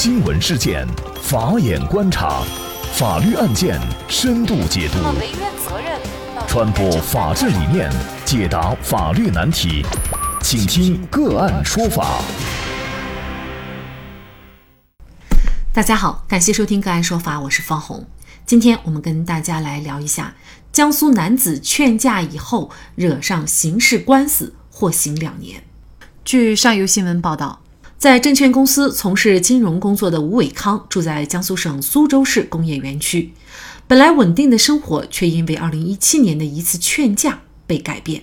新闻事件，法眼观察，法律案件深度解读，传播法治理念，解答法律难题，请听个案说法。大家好，感谢收听个案说法，我是方红。今天我们跟大家来聊一下，江苏男子劝架以后惹上刑事官司，获刑两年。据上游新闻报道。在证券公司从事金融工作的吴伟康住在江苏省苏州市工业园区，本来稳定的生活却因为2017年的一次劝架被改变。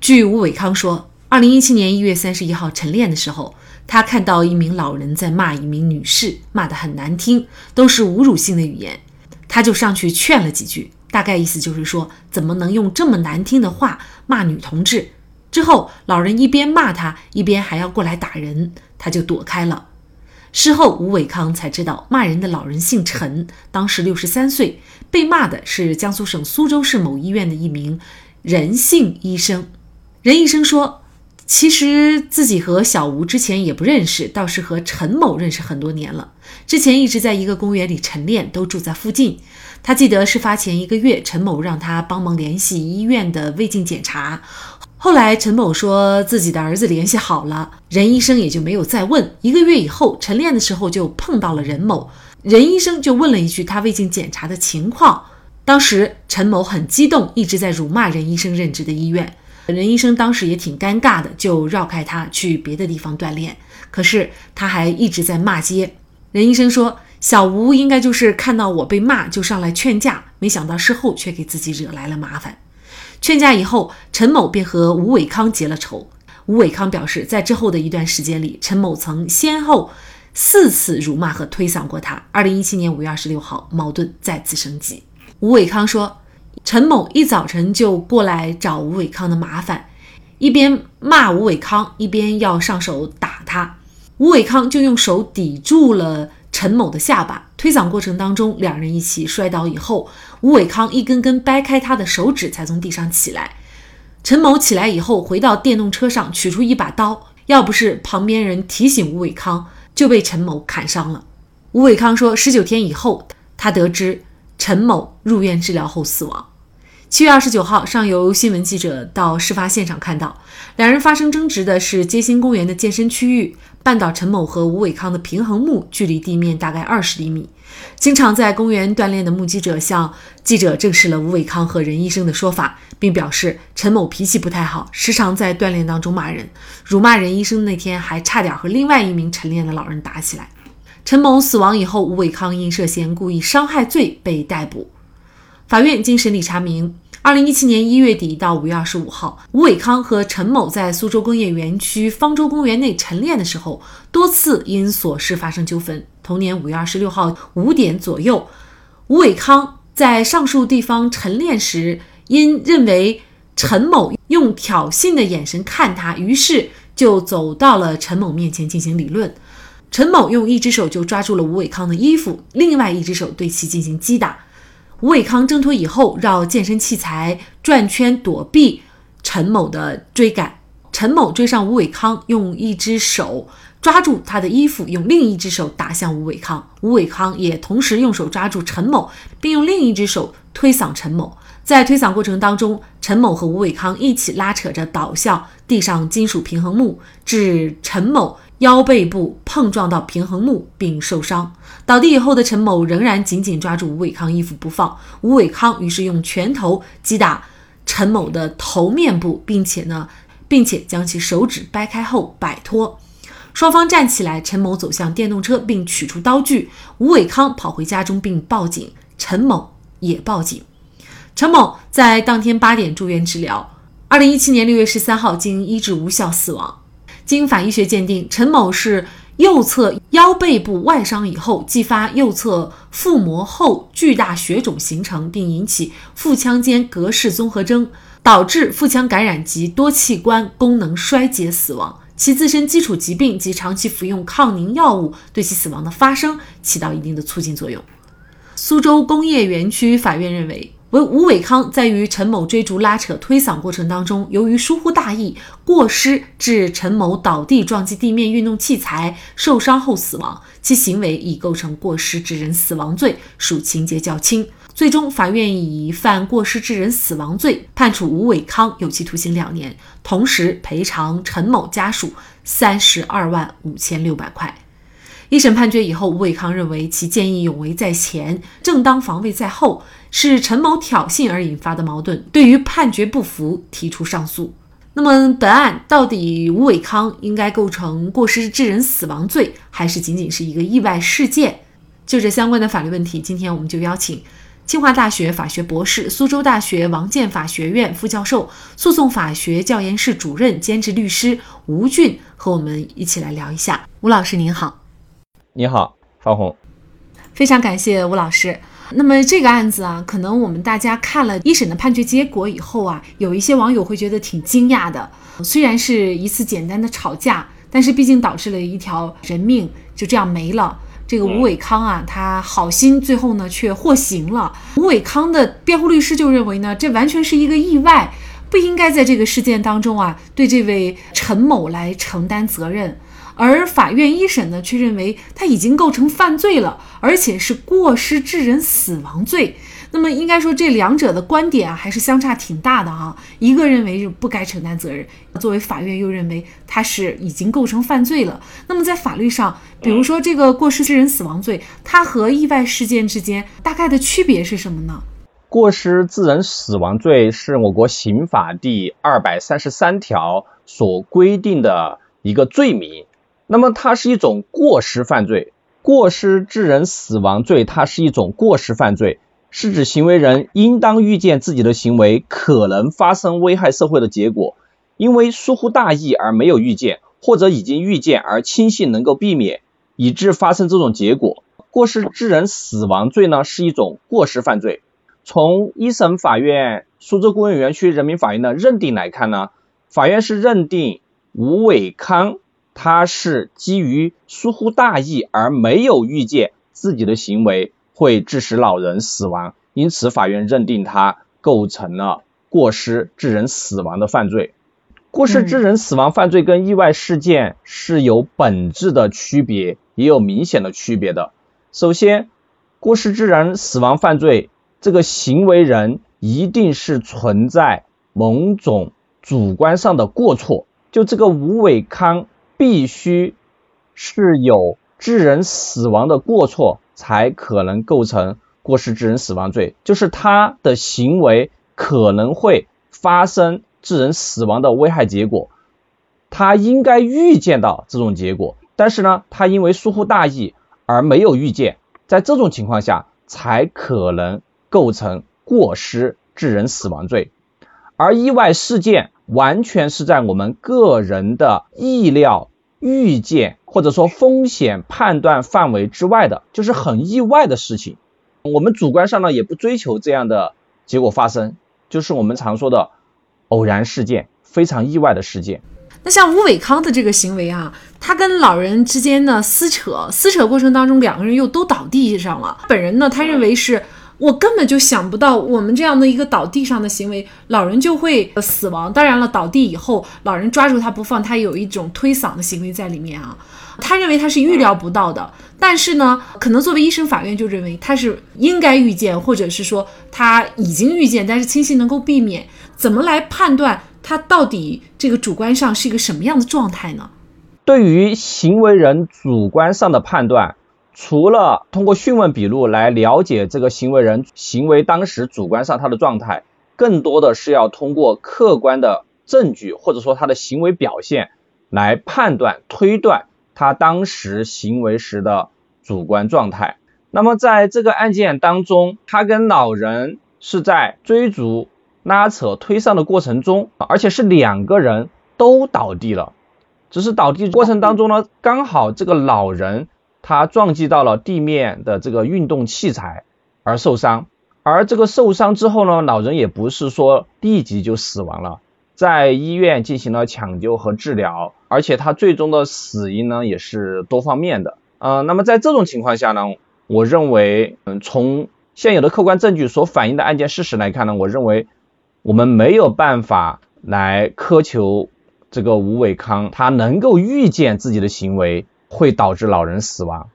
据吴伟康说，2017年1月31号晨练的时候，他看到一名老人在骂一名女士，骂得很难听，都是侮辱性的语言，他就上去劝了几句，大概意思就是说，怎么能用这么难听的话骂女同志？之后，老人一边骂他，一边还要过来打人，他就躲开了。事后，吴伟康才知道，骂人的老人姓陈，当时六十三岁，被骂的是江苏省苏州市某医院的一名任姓医生。任医生说，其实自己和小吴之前也不认识，倒是和陈某认识很多年了。之前一直在一个公园里晨练，都住在附近。他记得事发前一个月，陈某让他帮忙联系医院的胃镜检查。后来，陈某说自己的儿子联系好了，任医生也就没有再问。一个月以后，晨练的时候就碰到了任某，任医生就问了一句他胃镜检查的情况。当时陈某很激动，一直在辱骂任医生任职的医院。任医生当时也挺尴尬的，就绕开他去别的地方锻炼。可是他还一直在骂街。任医生说：“小吴应该就是看到我被骂，就上来劝架，没想到事后却给自己惹来了麻烦。”劝架以后，陈某便和吴伟康结了仇。吴伟康表示，在之后的一段时间里，陈某曾先后四次辱骂和推搡过他。二零一七年五月二十六号，矛盾再次升级。吴伟康说，陈某一早晨就过来找吴伟康的麻烦，一边骂吴伟康，一边要上手打他。吴伟康就用手抵住了。陈某的下巴推搡过程当中，两人一起摔倒以后，吴伟康一根根掰开他的手指，才从地上起来。陈某起来以后，回到电动车上，取出一把刀，要不是旁边人提醒吴伟康，就被陈某砍伤了。吴伟康说，十九天以后，他得知陈某入院治疗后死亡。七月二十九号，上游新闻记者到事发现场看到，两人发生争执的是街心公园的健身区域。绊倒陈某和吴伟康的平衡木距离地面大概二十厘米。经常在公园锻炼的目击者向记者证实了吴伟康和任医生的说法，并表示陈某脾气不太好，时常在锻炼当中骂人，辱骂任医生那天还差点和另外一名晨练的老人打起来。陈某死亡以后，吴伟康因涉嫌故意伤害罪被逮捕。法院经审理查明。二零一七年一月底到五月二十五号，吴伟康和陈某在苏州工业园区方舟公园内晨练的时候，多次因琐事发生纠纷。同年五月二十六号五点左右，吴伟康在上述地方晨练时，因认为陈某用挑衅的眼神看他，于是就走到了陈某面前进行理论。陈某用一只手就抓住了吴伟康的衣服，另外一只手对其进行击打。吴伟康挣脱以后，绕健身器材转圈躲避陈某的追赶。陈某追上吴伟康，用一只手抓住他的衣服，用另一只手打向吴伟康。吴伟康也同时用手抓住陈某，并用另一只手推搡陈某。在推搡过程当中，陈某和吴伟康一起拉扯着倒向地上金属平衡木，致陈某。腰背部碰撞到平衡木并受伤，倒地以后的陈某仍然紧紧抓住吴伟康衣服不放。吴伟康于是用拳头击打陈某的头面部，并且呢，并且将其手指掰开后摆脱。双方站起来，陈某走向电动车并取出刀具。吴伟康跑回家中并报警，陈某也报警。陈某在当天八点住院治疗。二零一七年六月十三号，经医治无效死亡。经法医学鉴定，陈某是右侧腰背部外伤以后，继发右侧腹膜后巨大血肿形成，并引起腹腔间隔室综合征，导致腹腔感染及多器官功能衰竭死亡。其自身基础疾病及长期服用抗凝药物对其死亡的发生起到一定的促进作用。苏州工业园区法院认为，为吴伟康在与陈某追逐、拉扯、推搡过程当中，由于疏忽大意，过失致陈某倒地撞击地面运动器材受伤后死亡，其行为已构成过失致人死亡罪，属情节较轻。最终，法院以犯过失致人死亡罪判处吴伟康有期徒刑两年，同时赔偿陈某家属三十二万五千六百块。一审判决以后，吴伟康认为其见义勇为在前，正当防卫在后，是陈某挑衅而引发的矛盾。对于判决不服，提出上诉。那么，本案到底吴伟康应该构成过失致人死亡罪，还是仅仅是一个意外事件？就这相关的法律问题，今天我们就邀请清华大学法学博士、苏州大学王建法学院副教授、诉讼法学教研室主任兼职律师吴俊和我们一起来聊一下。吴老师您好。你好，方红，非常感谢吴老师。那么这个案子啊，可能我们大家看了一审的判决结果以后啊，有一些网友会觉得挺惊讶的。虽然是一次简单的吵架，但是毕竟导致了一条人命就这样没了。这个吴伟康啊，他好心最后呢却获刑了。吴伟康的辩护律师就认为呢，这完全是一个意外，不应该在这个事件当中啊对这位陈某来承担责任。而法院一审呢，却认为他已经构成犯罪了，而且是过失致人死亡罪。那么应该说，这两者的观点啊，还是相差挺大的啊。一个认为是不该承担责任，作为法院又认为他是已经构成犯罪了。那么在法律上，比如说这个过失致人死亡罪，它和意外事件之间大概的区别是什么呢？过失致人死亡罪是我国刑法第二百三十三条所规定的一个罪名。那么它是一种过失犯罪，过失致人死亡罪，它是一种过失犯罪，是指行为人应当预见自己的行为可能发生危害社会的结果，因为疏忽大意而没有预见，或者已经预见而轻信能够避免，以致发生这种结果。过失致人死亡罪呢是一种过失犯罪。从一审法院苏州工业园区人民法院的认定来看呢，法院是认定吴伟康。他是基于疏忽大意而没有预见自己的行为会致使老人死亡，因此法院认定他构成了过失致人死亡的犯罪。过失致人死亡犯罪跟意外事件是有本质的区别，也有明显的区别的。首先，过失致人死亡犯罪这个行为人一定是存在某种主观上的过错，就这个吴伟康。必须是有致人死亡的过错，才可能构成过失致人死亡罪。就是他的行为可能会发生致人死亡的危害结果，他应该预见到这种结果，但是呢，他因为疏忽大意而没有预见，在这种情况下才可能构成过失致人死亡罪。而意外事件完全是在我们个人的意料。预见或者说风险判断范围之外的，就是很意外的事情。我们主观上呢也不追求这样的结果发生，就是我们常说的偶然事件，非常意外的事件。那像吴伟康的这个行为啊，他跟老人之间的撕扯，撕扯过程当中两个人又都倒地上了。本人呢，他认为是。我根本就想不到，我们这样的一个倒地上的行为，老人就会死亡。当然了，倒地以后，老人抓住他不放，他有一种推搡的行为在里面啊。他认为他是预料不到的，但是呢，可能作为一审法院就认为他是应该预见，或者是说他已经预见，但是清晰能够避免。怎么来判断他到底这个主观上是一个什么样的状态呢？对于行为人主观上的判断。除了通过讯问笔录来了解这个行为人行为当时主观上他的状态，更多的是要通过客观的证据或者说他的行为表现来判断推断他当时行为时的主观状态。那么在这个案件当中，他跟老人是在追逐、拉扯、推搡的过程中，而且是两个人都倒地了，只是倒地过程当中呢，刚好这个老人。他撞击到了地面的这个运动器材而受伤，而这个受伤之后呢，老人也不是说立即就死亡了，在医院进行了抢救和治疗，而且他最终的死因呢也是多方面的。呃，那么在这种情况下呢，我认为，嗯，从现有的客观证据所反映的案件事实来看呢，我认为我们没有办法来苛求这个吴伟康他能够预见自己的行为会导致老人死亡，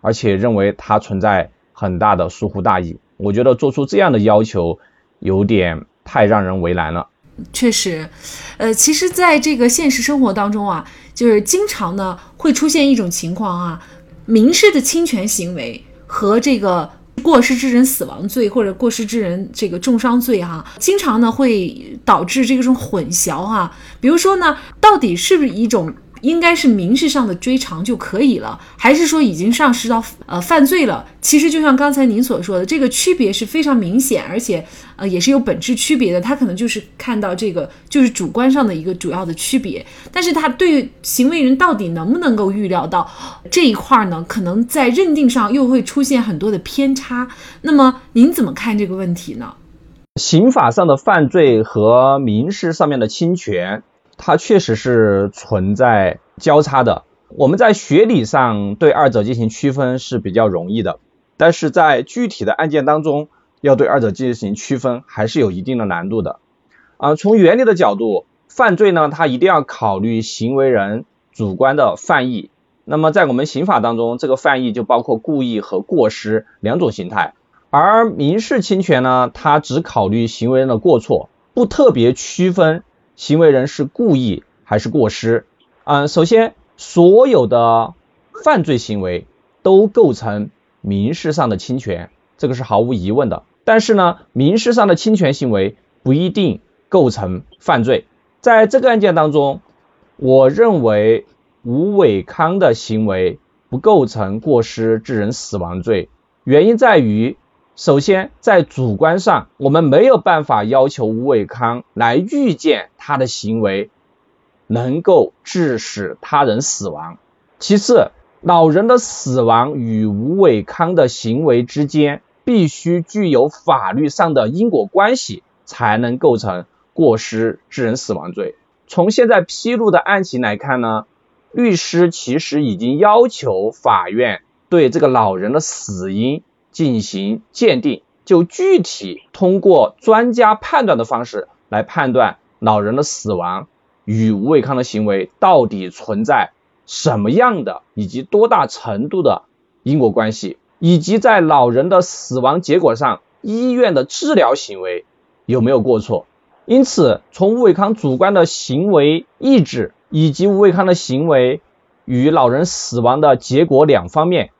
而且认为他存在很大的疏忽大意。我觉得做出这样的要求有点太让人为难了。确实，呃，其实，在这个现实生活当中啊，就是经常呢会出现一种情况啊，民事的侵权行为和这个过失致人死亡罪或者过失致人这个重伤罪哈，经常呢会导致这种混淆哈。比如说呢，到底是不是一种？应该是民事上的追偿就可以了，还是说已经上升到呃犯罪了？其实就像刚才您所说的，这个区别是非常明显，而且呃也是有本质区别的。他可能就是看到这个就是主观上的一个主要的区别，但是他对行为人到底能不能够预料到这一块呢？可能在认定上又会出现很多的偏差。那么您怎么看这个问题呢？刑法上的犯罪和民事上面的侵权。它确实是存在交叉的。我们在学理上对二者进行区分是比较容易的，但是在具体的案件当中，要对二者进行区分还是有一定的难度的。啊，从原理的角度，犯罪呢，它一定要考虑行为人主观的犯意。那么在我们刑法当中，这个犯意就包括故意和过失两种形态。而民事侵权呢，它只考虑行为人的过错，不特别区分。行为人是故意还是过失？嗯，首先，所有的犯罪行为都构成民事上的侵权，这个是毫无疑问的。但是呢，民事上的侵权行为不一定构成犯罪。在这个案件当中，我认为吴伟康的行为不构成过失致人死亡罪，原因在于。首先，在主观上，我们没有办法要求吴伟康来预见他的行为能够致使他人死亡。其次，老人的死亡与吴伟康的行为之间必须具有法律上的因果关系，才能构成过失致人死亡罪。从现在披露的案情来看呢，律师其实已经要求法院对这个老人的死因。进行鉴定，就具体通过专家判断的方式来判断老人的死亡与吴伟康的行为到底存在什么样的以及多大程度的因果关系，以及在老人的死亡结果上医院的治疗行为有没有过错。因此，从吴伟康主观的行为意志以及吴伟康的行为与老人死亡的结果两方面，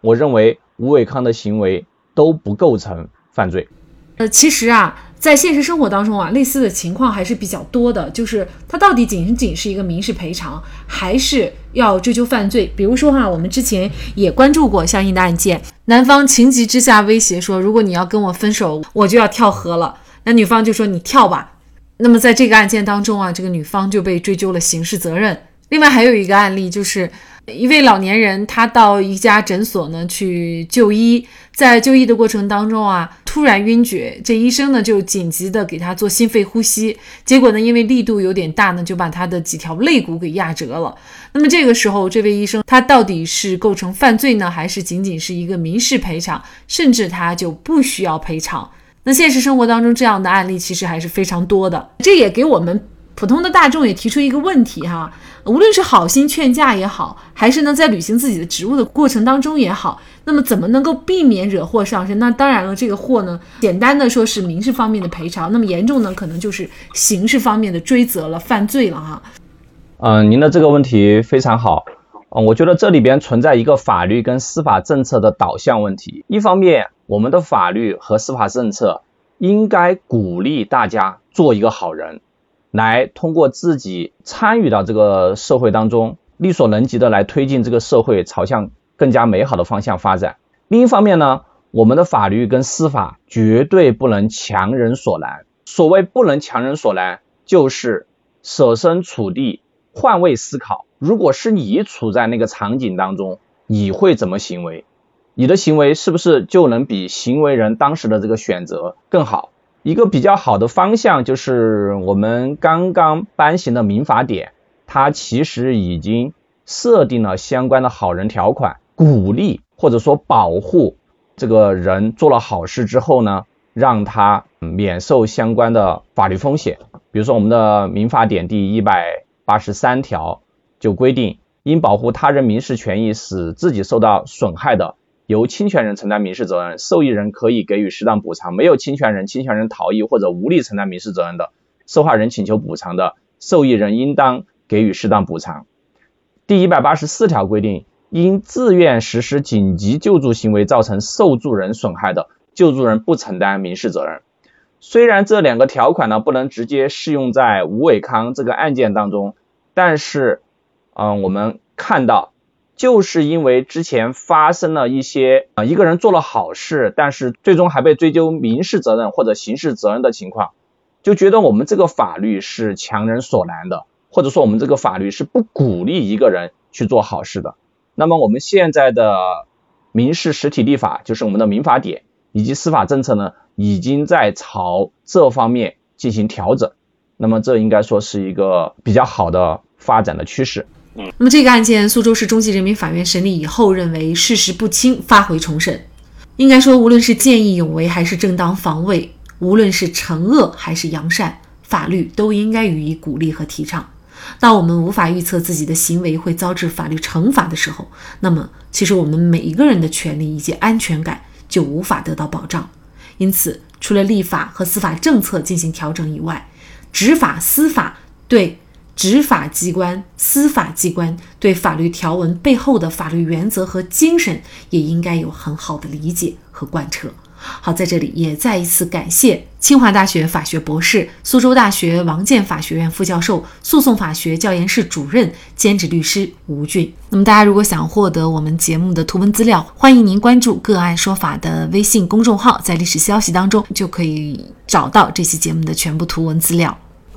我认为。吴伟康的行为都不构成犯罪。呃，其实啊，在现实生活当中啊，类似的情况还是比较多的。就是他到底仅仅是一个民事赔偿，还是要追究犯罪？比如说哈，我们之前也关注过相应的案件，男方情急之下威胁说，如果你要跟我分手，我就要跳河了。那女方就说你跳吧。那么在这个案件当中啊，这个女方就被追究了刑事责任。另外还有一个案例就是。一位老年人，他到一家诊所呢去就医，在就医的过程当中啊，突然晕厥，这医生呢就紧急的给他做心肺呼吸，结果呢，因为力度有点大呢，就把他的几条肋骨给压折了。那么这个时候，这位医生他到底是构成犯罪呢，还是仅仅是一个民事赔偿，甚至他就不需要赔偿？那现实生活当中这样的案例其实还是非常多的，这也给我们。普通的大众也提出一个问题哈，无论是好心劝架也好，还是呢在履行自己的职务的过程当中也好，那么怎么能够避免惹祸上身？那当然了，这个祸呢，简单的说是民事方面的赔偿，那么严重呢，可能就是刑事方面的追责了，犯罪了哈。嗯，您的这个问题非常好，嗯，我觉得这里边存在一个法律跟司法政策的导向问题。一方面，我们的法律和司法政策应该鼓励大家做一个好人。来通过自己参与到这个社会当中，力所能及的来推进这个社会朝向更加美好的方向发展。另一方面呢，我们的法律跟司法绝对不能强人所难。所谓不能强人所难，就是设身处地、换位思考。如果是你处在那个场景当中，你会怎么行为？你的行为是不是就能比行为人当时的这个选择更好？一个比较好的方向就是我们刚刚颁行的民法典，它其实已经设定了相关的好人条款，鼓励或者说保护这个人做了好事之后呢，让他免受相关的法律风险。比如说，我们的民法典第一百八十三条就规定，因保护他人民事权益使自己受到损害的，由侵权人承担民事责任，受益人可以给予适当补偿；没有侵权人，侵权人逃逸或者无力承担民事责任的，受害人请求补偿的，受益人应当给予适当补偿。第一百八十四条规定，因自愿实施紧急救助行为造成受助人损害的，救助人不承担民事责任。虽然这两个条款呢不能直接适用在吴伟康这个案件当中，但是，嗯，我们看到，就是因为之前发生了一些啊一个人做了好事，但是最终还被追究民事责任或者刑事责任的情况，就觉得我们这个法律是强人所难的，或者说我们这个法律是不鼓励一个人去做好事的。那么我们现在的民事实体立法，就是我们的民法典以及司法政策呢？已经在朝这方面进行调整，那么这应该说是一个比较好的发展的趋势。那么这个案件，苏州市中级人民法院审理以后认为事实不清，发回重审。应该说，无论是见义勇为还是正当防卫，无论是惩恶还是扬善，法律都应该予以鼓励和提倡。当我们无法预测自己的行为会遭致法律惩罚的时候，那么其实我们每一个人的权利以及安全感就无法得到保障。因此，除了立法和司法政策进行调整以外，执法司法对执法机关、司法机关对法律条文背后的法律原则和精神也应该有很好的理解和贯彻。好，在这里也再一次感谢清华大学法学博士、苏州大学王建法学院副教授、诉讼法学教研室主任、兼职律师吴俊。那么，大家如果想获得我们节目的图文资料，欢迎您关注“个案说法”的微信公众号，在历史消息当中就可以找到这期节目的全部图文资料。